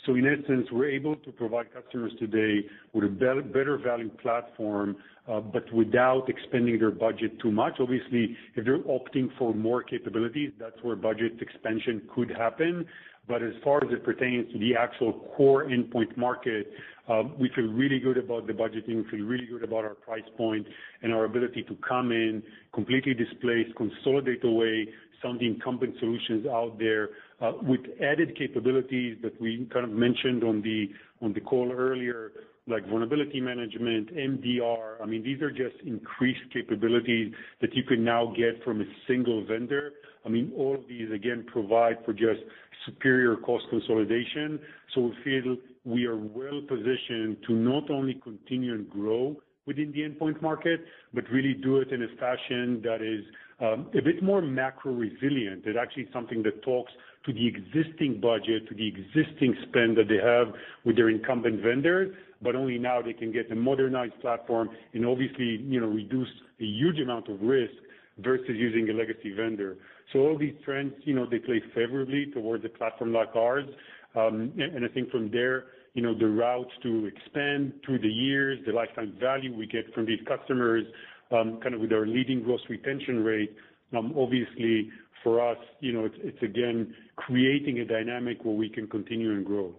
So in essence, we're able to provide customers today with a better value platform, uh, but without expanding their budget too much. Obviously, if they're opting for more capabilities, that's where budget expansion could happen. But as far as it pertains to the actual core endpoint market, um, we feel really good about the budgeting, we feel really good about our price point and our ability to come in, completely displace, consolidate away some of the incumbent solutions out there, uh, with added capabilities that we kind of mentioned on the on the call earlier, like vulnerability management, MDR. I mean, these are just increased capabilities that you can now get from a single vendor. I mean, all of these, again, provide for just superior cost consolidation. So we feel we are well positioned to not only continue and grow within the endpoint market, but really do it in a fashion that is um, a bit more macro resilient. It's actually something that talks to the existing budget, to the existing spend that they have with their incumbent vendors, but only now they can get a modernized platform and obviously, you know, reduce a huge amount of risk versus using a legacy vendor. So all these trends, you know, they play favorably towards a platform like ours. Um and I think from there, you know, the routes to expand through the years, the lifetime value we get from these customers, kind of with our leading gross retention rate, obviously for us, you know, it's again creating a dynamic where we can continue and grow.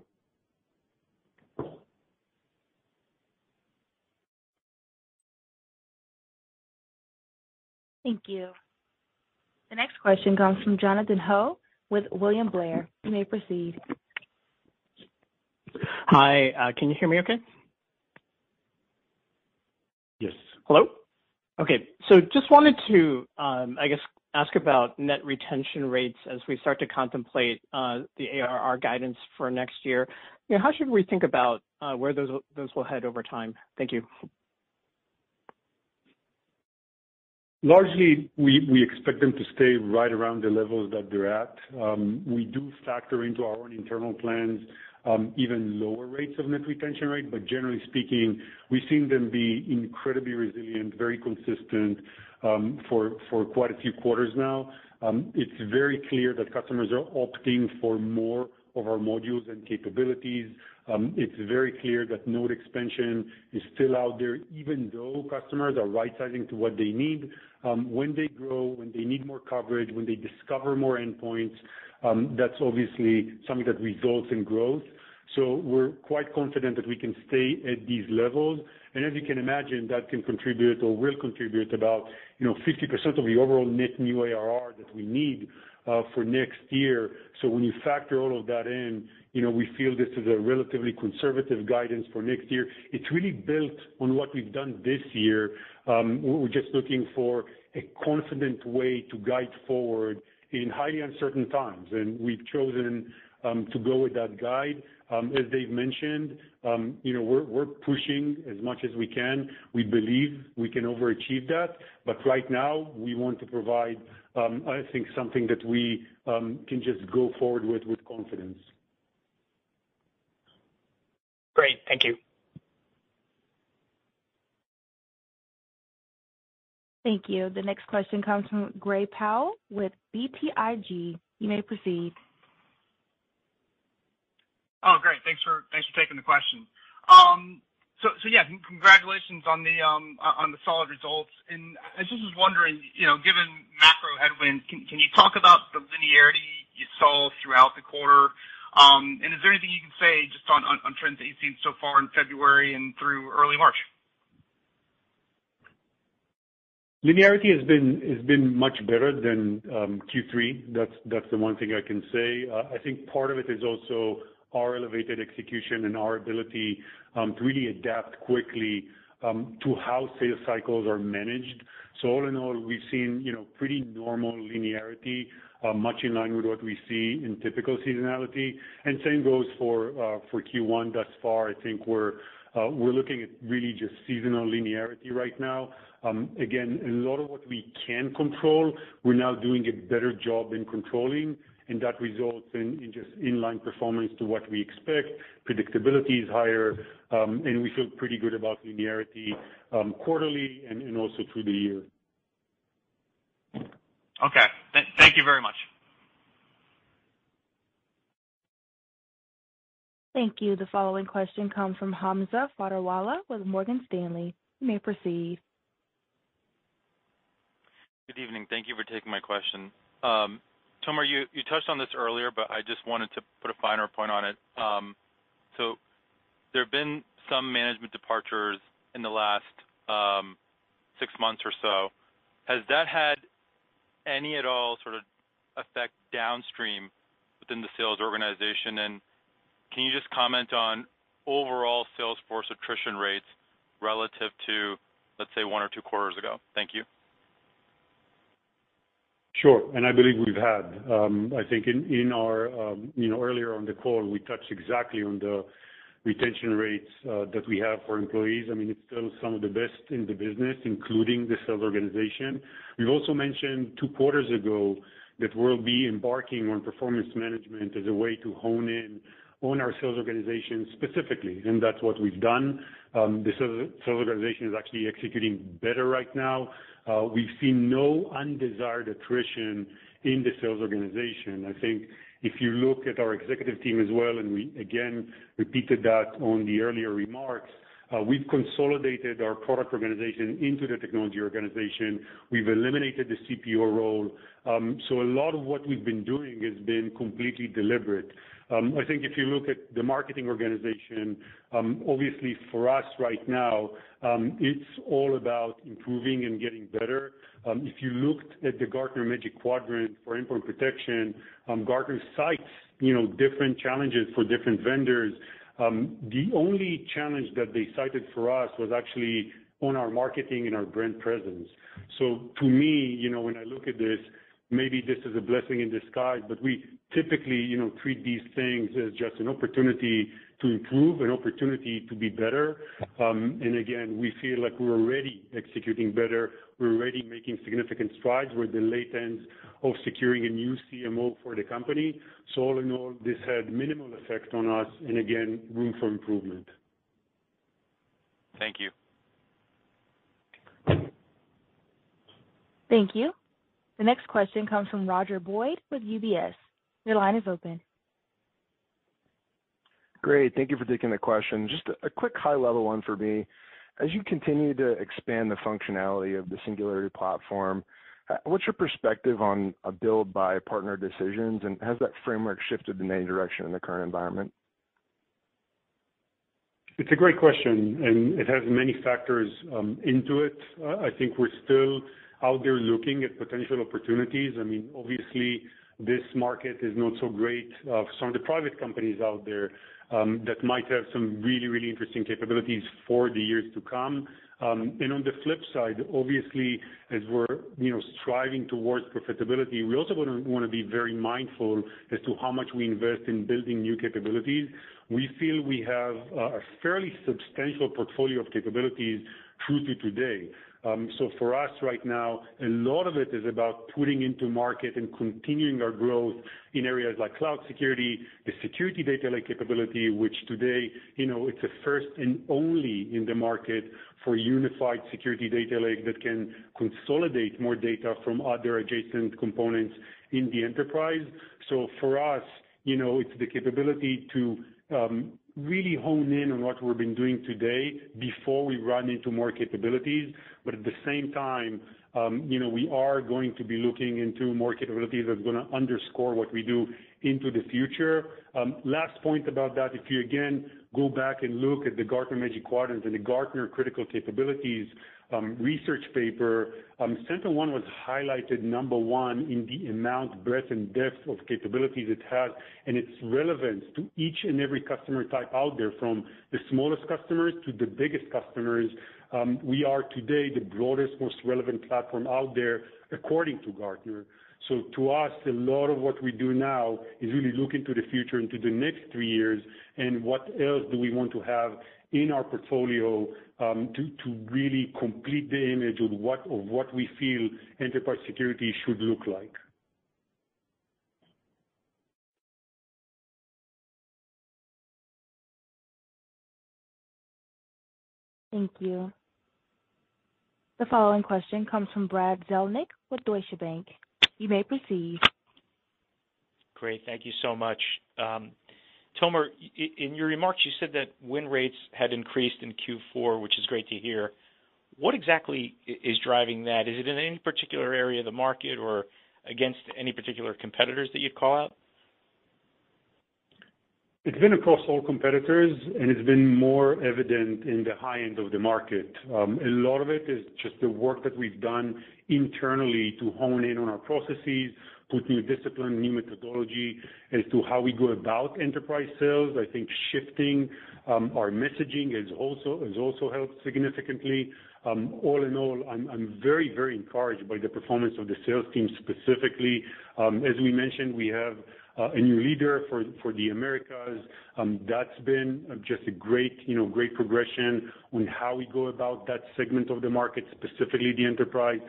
Thank you. The next question comes from Jonathan Ho with William Blair. You may proceed. Hi, uh, can you hear me okay? Yes. Hello? Okay. So just wanted to, um, I guess, ask about net retention rates as we start to contemplate uh, the ARR guidance for next year. You know, how should we think about uh, where those will head over time? Thank you. Largely, we expect them to stay right around the levels that they're at. Um, we do factor into our own internal plans um, even lower rates of net retention rate. But generally speaking, we've seen them be incredibly resilient, very consistent um, for for quite a few quarters now. It's very clear that customers are opting for more of our modules and capabilities. Um, it's very clear that node expansion is still out there, even though customers are right-sizing to what they need. Um, when they grow, when they need more coverage, when they discover more endpoints, um, that's obviously something that results in growth. So we're quite confident that we can stay at these levels. And as you can imagine, that can contribute or will contribute about, you know, 50% of the overall net new ARR that we need Uh, for next year. So when you factor all of that in, you know, we feel this is a relatively conservative guidance for next year. It's really built on what we've done this year. Um, we're just looking for a confident way to guide forward in highly uncertain times, and we've chosen um, to go with that guide. Um, as Dave mentioned, you know, we're pushing as much as we can. We believe we can overachieve that. But right now, we want to provide, Um, I think something that we um, can just go forward with with confidence. Great. Thank you. Thank you. The next question comes from Gray Powell with BTIG. You may proceed. Oh, great. Thanks for thanks for taking the question. Um, So so yeah, congratulations on the um uh on the solid results. And I just was wondering, you know, given macro headwinds, can can you talk about the linearity you saw throughout the quarter? Um and is there anything you can say just on on trends that you've seen so far in February and through early March? Linearity has been much better than Q3. That's that's the one thing I can say. I think part of it is also our elevated execution and our ability um, to really adapt quickly um, to how sales cycles are managed. So all in all, we've seen, you know, pretty normal linearity, uh, much in line with what we see in typical seasonality. And same goes for uh, for Q1 thus far. I think we're uh we're looking at really just seasonal linearity right now. Um, again, a lot of what we can control, we're now doing a better job in controlling, and that results in just in-line performance to what we expect. Predictability is higher, um, and we feel pretty good about linearity, um, quarterly and also through the year. Okay. Thank you very much. Thank you. The following question comes from Hamza Fodderwala with Morgan Stanley. You may proceed. Good evening. Thank you for taking my question. Um, Tomer, you touched on this earlier, but I just wanted to put a finer point on it. Um so there have been some management departures in the last six months or so. Has that had any at all sort of effect downstream within the sales organization? And can you just comment on overall sales force attrition rates relative to, let's say, one or two quarters ago? Thank you. Sure. And I believe we've had. Um, I think in our, um, you know, earlier on the call, we touched exactly on the retention rates uh, that we have for employees. I mean, it's still some of the best in the business, including the sales organization. We've also mentioned two quarters ago that we'll be embarking on performance management as a way to hone in on our sales organization specifically, and that's what we've done. Um, the sales organization is actually executing better right now. We've seen no undesired attrition in the sales organization. I think if you look at our executive team as well, and we again repeated that on the earlier remarks, we've consolidated our product organization into the technology organization. We've eliminated the CPO role. Um so a lot of what we've been doing has been completely deliberate. Um, I think if you look at the marketing organization, um, obviously for us right now, um, it's all about improving and getting better. If you looked at the Gartner Magic Quadrant for endpoint protection, Gartner cites, you know, different challenges for different vendors. The only challenge that they cited for us was actually on our marketing and our brand presence. So to me, you know, when I look at this, maybe this is a blessing in disguise, but we typically, you know, treat these things as just an opportunity to improve, an opportunity to be better. Um and again, we feel like we're already executing better. We're already making significant strides. We're at the late ends of securing a new CMO for the company. So all in all, this had minimal effect on us and again, room for improvement. Thank you. Thank you. The next question comes from Roger Boyd with UBS. Your line is open. Great. Thank you for taking the question. Just a quick high-level one for me. As you continue to expand the functionality of the Singularity Platform, uh, what's your perspective on a build by partner decisions, and has that framework shifted in any direction in the current environment? It's a great question, and it has many factors um, into it. Uh, I think we're still out there looking at potential opportunities. I mean, obviously, this market is not so great for some of the private companies out there that might have some really, really interesting capabilities for the years to come. Um and on the flip side, obviously, as we're, you know, striving towards profitability, we also wanna be very mindful as to how much we invest in building new capabilities. We feel we have a fairly substantial portfolio of capabilities through to today. Um, for us right now, a lot of it is about putting into market and continuing our growth in areas like cloud security, the security data lake capability, which today, you know, it's a first and only in the market for unified security data lake that can consolidate more data from other adjacent components in the enterprise. So for us, you know, it's the capability to um, really hone in on what we've been doing today before we run into more capabilities. But at the same time, um, you know, we are going to be looking into more capabilities that's gonna underscore what we do into the future. Um, last point about that, if you again go back and look at the Gartner Magic Quadrant and the Gartner Critical Capabilities Um, research paper, um, SentinelOne was highlighted number one in the amount, breadth, and depth of capabilities it has and its relevance to each and every customer type out there, from the smallest customers to the biggest customers. Um, we are today the broadest, most relevant platform out there according to Gartner. So to us, a lot of what we do now is really look into the future, into the next three years, and what else do we want to have in our portfolio, Um, to really complete the image of what we feel enterprise security should look like. Thank you. The following question comes from Brad Zelnick with Deutsche Bank. You may proceed. Great. Thank you so much. Um, Tomer, in your remarks, you said that win rates had increased in Q4, which is great to hear. What exactly is driving that? Is it in any particular area of the market or against any particular competitors that you'd call out? It's been across all competitors, and it's been more evident in the high end of the market. Um, a lot of it is just the work that we've done internally to hone in on our processes, put new discipline, new methodology as to how we go about enterprise sales. I think shifting um, our messaging has also has also helped significantly. Um, all in all, I'm very, very encouraged by the performance of the sales team specifically. Um, as we mentioned, we have uh, a new leader for the Americas. That's been uh, just a great, you know, great progression on how we go about that segment of the market, specifically the enterprise.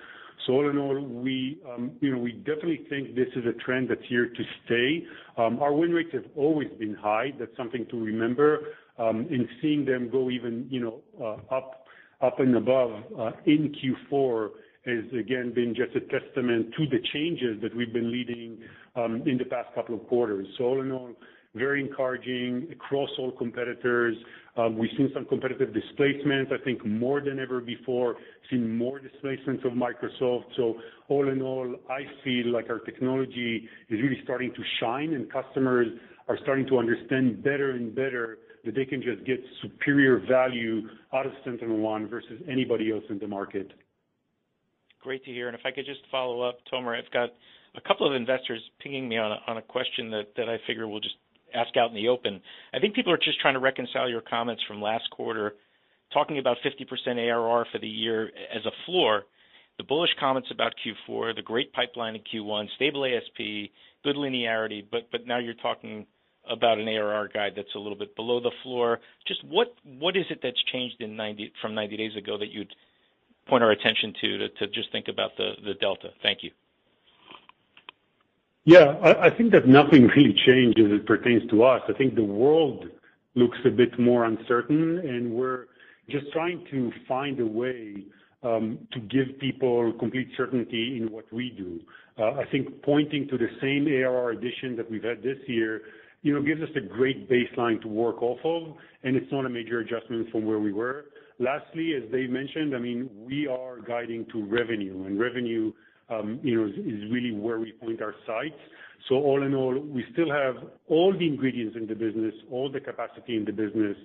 So all in all, we, um, you know, we definitely think this is a trend that's here to stay. Um, our win rates have always been high. That's something to remember. Um seeing them go even, you know, uh, up up and above uh, in Q4 has again been just a testament to the changes that we've been leading um, in the past couple of quarters. All in all, very encouraging across all competitors. Um, we've seen some competitive displacements, I think more than ever before, seen more displacements of Microsoft. So all in all, I feel like our technology is really starting to shine, and customers are starting to understand better and better that they can just get superior value out of SentinelOne versus anybody else in the market. Great to hear. And if I could just follow up, Tomer, I've got a couple of investors pinging me on a question that I figure we'll just ask out in the open. I think people are just trying to reconcile your comments from last quarter talking about 50% ARR for the year as a floor, the bullish comments about Q4, the great pipeline in Q1, stable ASP, good linearity, but now you're talking about an ARR guide that's a little bit below the floor. Just what is it that's changed from 90 days ago that you'd point our attention to to just think about the delta? Thank you. Yeah. I think that nothing really changed as it pertains to us. I think the world looks a bit more uncertain, and we're just trying to find a way um, to give people complete certainty in what we do. Uh, I think pointing to the same ARR addition that we've had this year, you know, gives us a great baseline to work off of, and it's not a major adjustment from where we were. Lastly, as Dave mentioned, I mean, we are guiding to revenue, and revenue, Um, is really where we point our sights. So all in all, we still have all the ingredients in the business, all the capacity in the business,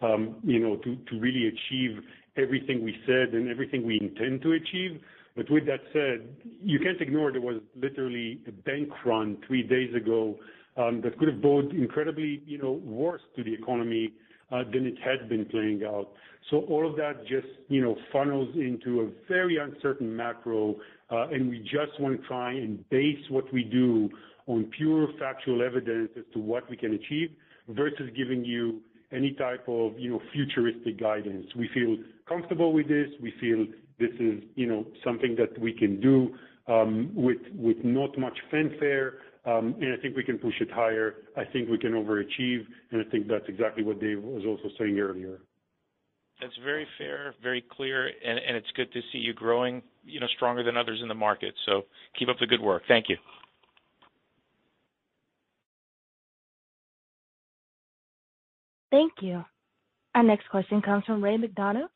um, you know, to really achieve everything we said and everything we intend to achieve. But with that said, you can't ignore there was literally a bank run three days ago um, that could have bode incredibly, you know, worse to the economy uh, than it had been playing out. So all of that just, you know, funnels into a very uncertain macro, we just wanna try and base what we do on pure factual evidence as to what we can achieve versus giving you any type of, you know, futuristic guidance. We feel comfortable with this. We feel this is, you know, something that we can do um with with not much fanfare, and I think we can push it higher. I think we can overachieve, and I think that's exactly what Dave was also saying earlier. That's very fair, very clear, and it's good to see you growing, you know, stronger than others in the market. So keep up the good work. Thank you. Thank you. Our next question comes from Ray McDonough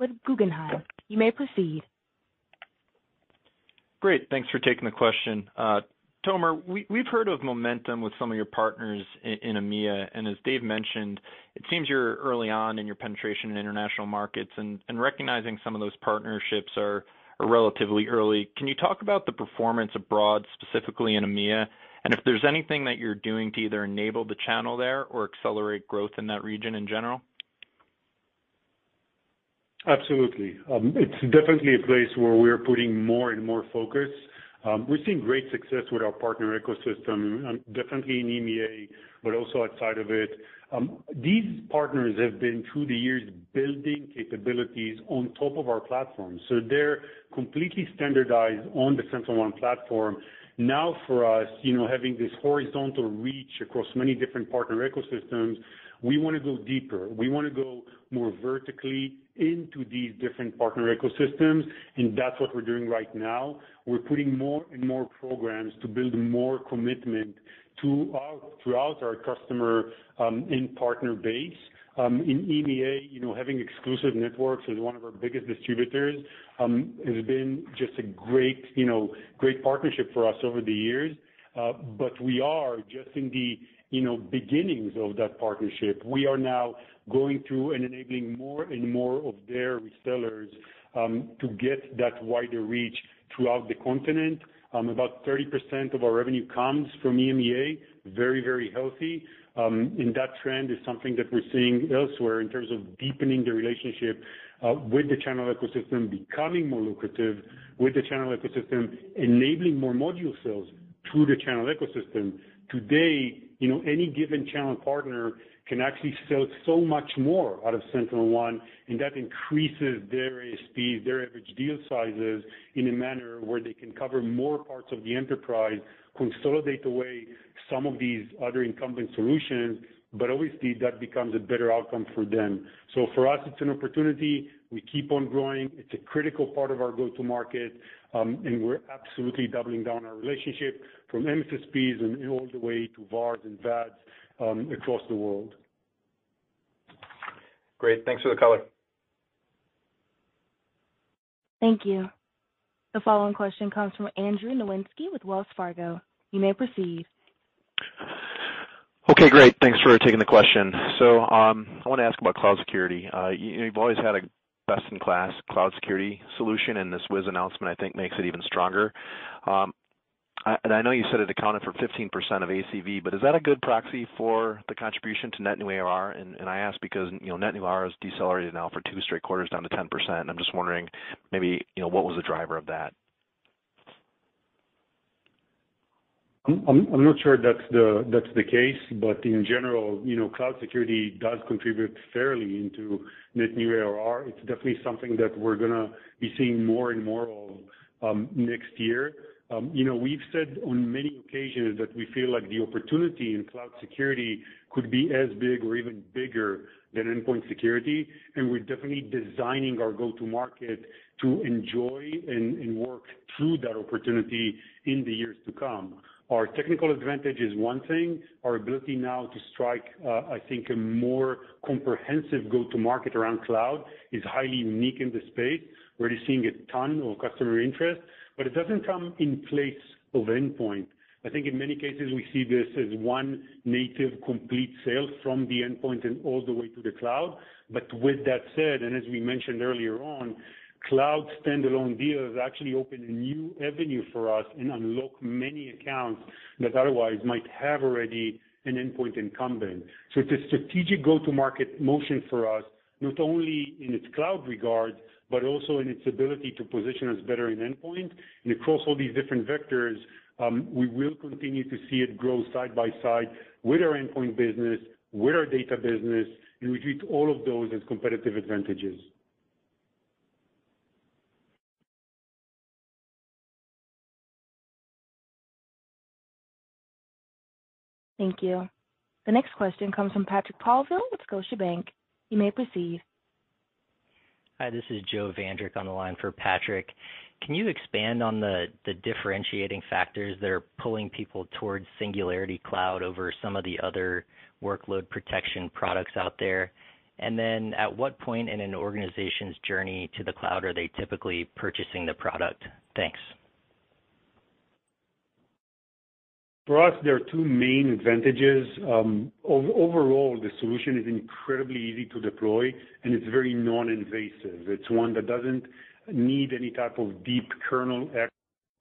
with Guggenheim. You may proceed. Great. Thanks for taking the question. Uh, Tomer, we've heard of momentum with some of your partners in EMEA, and as Dave mentioned, it seems you're early on in your penetration in international markets and recognizing some of those partnerships are relatively early. Can you talk about the performance abroad, specifically in EMEA, and if there's anything that you're doing to either enable the channel there or accelerate growth in that region in general? Absolutely. Um, it's definitely a place where we're putting more and more focus. Um, we're seeing great success with our partner ecosystem, um, definitely in EMEA, but also outside of it. Um, these partners have been, through the years, building capabilities on top of our platform. So they're completely standardized on the SentinelOne platform. Now for us, you know, having this horizontal reach across many different partner ecosystems, we wanna go deeper. We wanna go more vertically into these different partner ecosystems, and that's what we're doing right now. We're putting more and more programs to build more commitment throughout our customer um, and partner base. Um, in EMEA, you know, having Exclusive Networks as one of our biggest distributors um, has been just a great, you know, great partnership for us over the years. Uh but we are just in the, you know, beginnings of that partnership. We are now going through and enabling more and more of their resellers to get that wider reach throughout the continent. Um, about 30% of our revenue comes from EMEA, very, very healthy. Um, that trend is something that we're seeing elsewhere in terms of deepening the relationship uh, with the channel ecosystem, becoming more lucrative with the channel ecosystem, enabling more module sales through the channel ecosystem. Today, you know, any given channel partner can actually sell so much more out of SentinelOne, and that increases their ASPs, their average deal sizes in a manner where they can cover more parts of the enterprise, consolidate away some of these other incumbent solutions, but obviously that becomes a better outcome for them. So for us, it's an opportunity. We keep on growing. It's a critical part of our go-to market, um, and we're absolutely doubling down our relationship from MSSPs and all the way to VARs and VADs Um, across the world. Great. Thanks for the color. Thank you. The following question comes from Andrew Nowinski with Wells Fargo. You may proceed. Okay, great. Thanks for taking the question. So um I wanna ask about cloud security. Uh, you've always had a best-in-class cloud security solution, and this Wiz announcement, I think, makes it even stronger. Um, I I know you said it accounted for 15% of ACV, but is that a good proxy for the contribution to net new ARR? And, and I ask because, you know, net new ARR has decelerated now for two straight quarters down to 10%. And I'm just wondering maybe, you know, what was the driver of that? I'm not sure that's the that's the case, but in general, you know, cloud security does contribute fairly into net new ARR. It's definitely something that we're gonna be seeing more and more of um, next year. Um, you know, we've said on many occasions that we feel like the opportunity in cloud security could be as big or even bigger than endpoint security, and we're definitely designing our go-to-market to enjoy and work through that opportunity in the years to come. Our technical advantage is one thing. Our ability now to strike, uh, I think, a more comprehensive go-to-market around cloud is highly unique in the space. We're seeing a ton of customer interest, but it doesn't come in place of endpoint. I think in many cases, we see this as one native complete sale from the endpoint and all the way to the cloud. But with that said, and as we mentioned earlier on, cloud standalone deals actually open a new avenue for us and unlock many accounts that otherwise might have already an endpoint incumbent. So it's a strategic go-to-market motion for us, not only in its cloud regard, but also in its ability to position us better in endpoint. And across all these different vectors, um, we will continue to see it grow side by side with our endpoint business, with our data business, and we treat all of those as competitive advantages. Thank you. The next question comes from Patrick Colville with Scotiabank. You may proceed. Hi, this is Joe Vandrick on the line for Patrick. Can you expand on the differentiating factors that are pulling people towards Singularity Cloud over some of the other workload protection products out there? And then at what point in an organization's journey to the cloud are they typically purchasing the product? Thanks. For us, there are two main advantages. Um, overall, the solution is incredibly easy to deploy, and it's very non-invasive. It's one that doesn't need any type of deep kernel access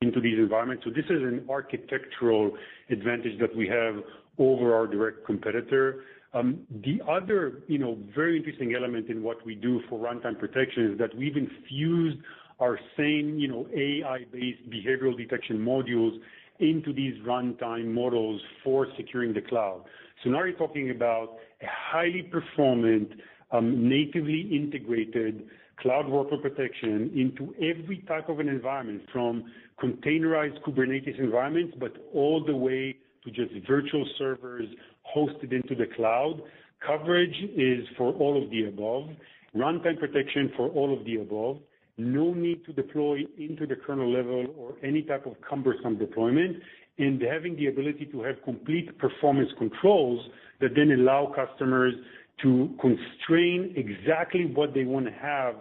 into these environments. So this is an architectural advantage that we have over our direct competitor. Um, the other, you know, very interesting element in what we do for runtime protection is that we've infused our same, you know, AI-based behavioral detection modules into these runtime models for securing the cloud. So now you're talking about a highly performant, um, natively integrated cloud workload protection into every type of an environment, from containerized Kubernetes environments, but all the way to just virtual servers hosted into the cloud. Coverage is for all of the above. Runtime protection for all of the above. No need to deploy into the kernel level or any type of cumbersome deployment, and having the ability to have complete performance controls that then allow customers to constrain exactly what they wanna have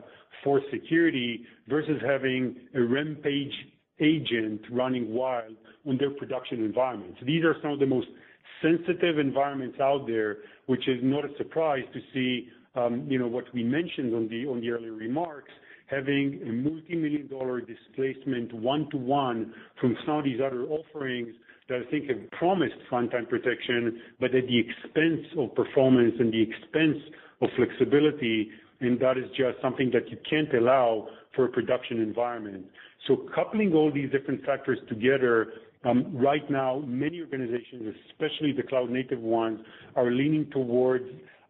for security versus having a rampage agent running wild on their production environments. These are some of the most sensitive environments out there, which is not a surprise to see, um, you know, what we mentioned on the on the earlier remarks, having a multimillion-dollar displacement one-to-one from some of these other offerings that I think have promised runtime protection, but at the expense of performance and the expense of flexibility, and that is just something that you can't allow for a production environment. So coupling all these different factors together, um, right now, many organizations, especially the cloud native ones, are leaning towards,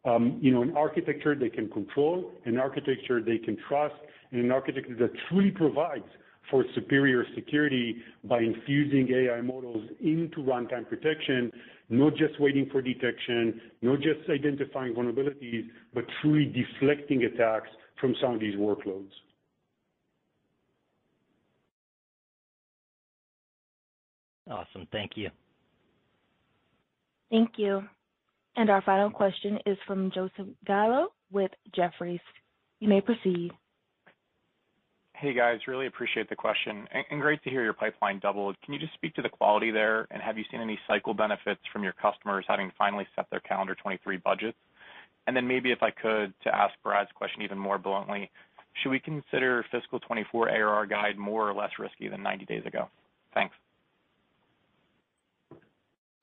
Um, an architecture they can control, an architecture they can trust, and an architecture that truly provides for superior security by infusing AI models into runtime protection, not just waiting for detection, not just identifying vulnerabilities, but truly deflecting attacks from some of these workloads. Awesome. Thank you. Thank you. And our final question is from Joseph Gallo with Jefferies. You may proceed. Hey, guys. Really appreciate the question. And great to hear your pipeline doubled. Can you just speak to the quality there? And have you seen any cycle benefits from your customers having finally set their calendar 2023 budgets? And then maybe if I could, to ask Brad's question even more bluntly, should we consider fiscal 2024 ARR guide more or less risky than 90 days ago? Thanks.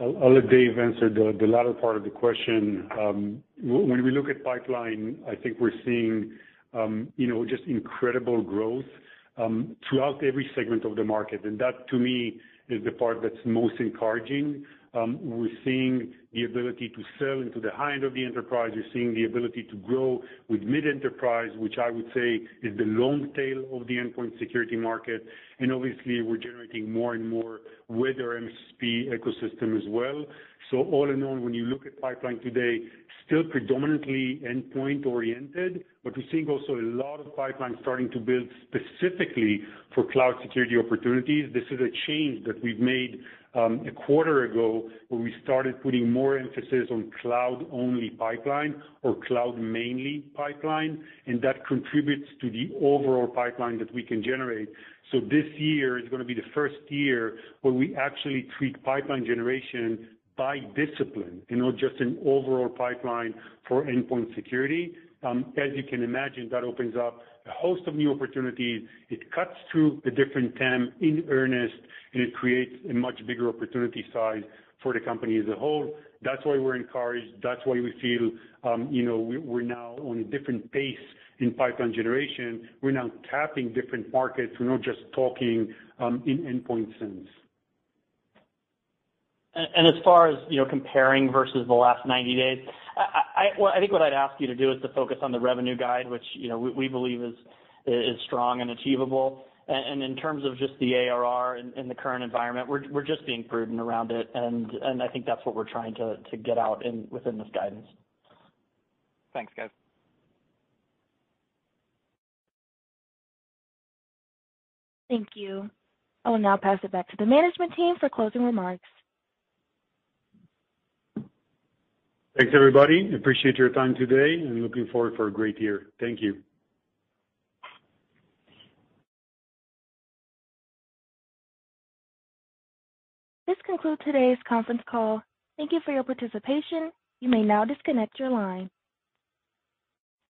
I'll let Dave answer the latter part of the question. Um, when we look at pipeline, I think we're seeing, um, you know, just incredible growth um, throughout every segment of the market. And that, to me, is the part that's most encouraging. We're seeing the ability to sell into the high end of the enterprise. We're seeing the ability to grow with mid-enterprise, which I would say is the long tail of the endpoint security market. And obviously, we're generating more and more with our MSP ecosystem as well. So all in all, when you look at pipeline today, still predominantly endpoint-oriented, but we're seeing also a lot of pipeline starting to build specifically for cloud security opportunities. This is a change that we've made Um, a quarter ago, where we started putting more emphasis on cloud-only pipeline or cloud-mainly pipeline, and that contributes to the overall pipeline that we can generate. So this year is gonna be the first year where we actually treat pipeline generation by discipline and not just an overall pipeline for endpoint security. Um, as you can imagine, that opens up a host of new opportunities. It cuts through the different TAM in earnest, and it creates a much bigger opportunity size for the company as a whole. That's why we're encouraged. That's why we feel, um, you know, we're now on a different pace in pipeline generation. We're now tapping different markets. We're not just talking um, in endpoint sense. And as far as, you know, comparing versus the last 90 days, well, I think what I'd ask you to do is to focus on the revenue guide, which, you know, we believe is is strong and achievable. And and in terms of just the ARR in the current environment, we're we're just being prudent around it, and I think that's what we're trying to get out in within this guidance. Thanks, guys. Thank you. I will now pass it back to the management team for closing remarks. Thanks, everybody. Appreciate your time today, and looking forward for a great year. Thank you. This concludes today's conference call. Thank you for your participation. You may now disconnect your line.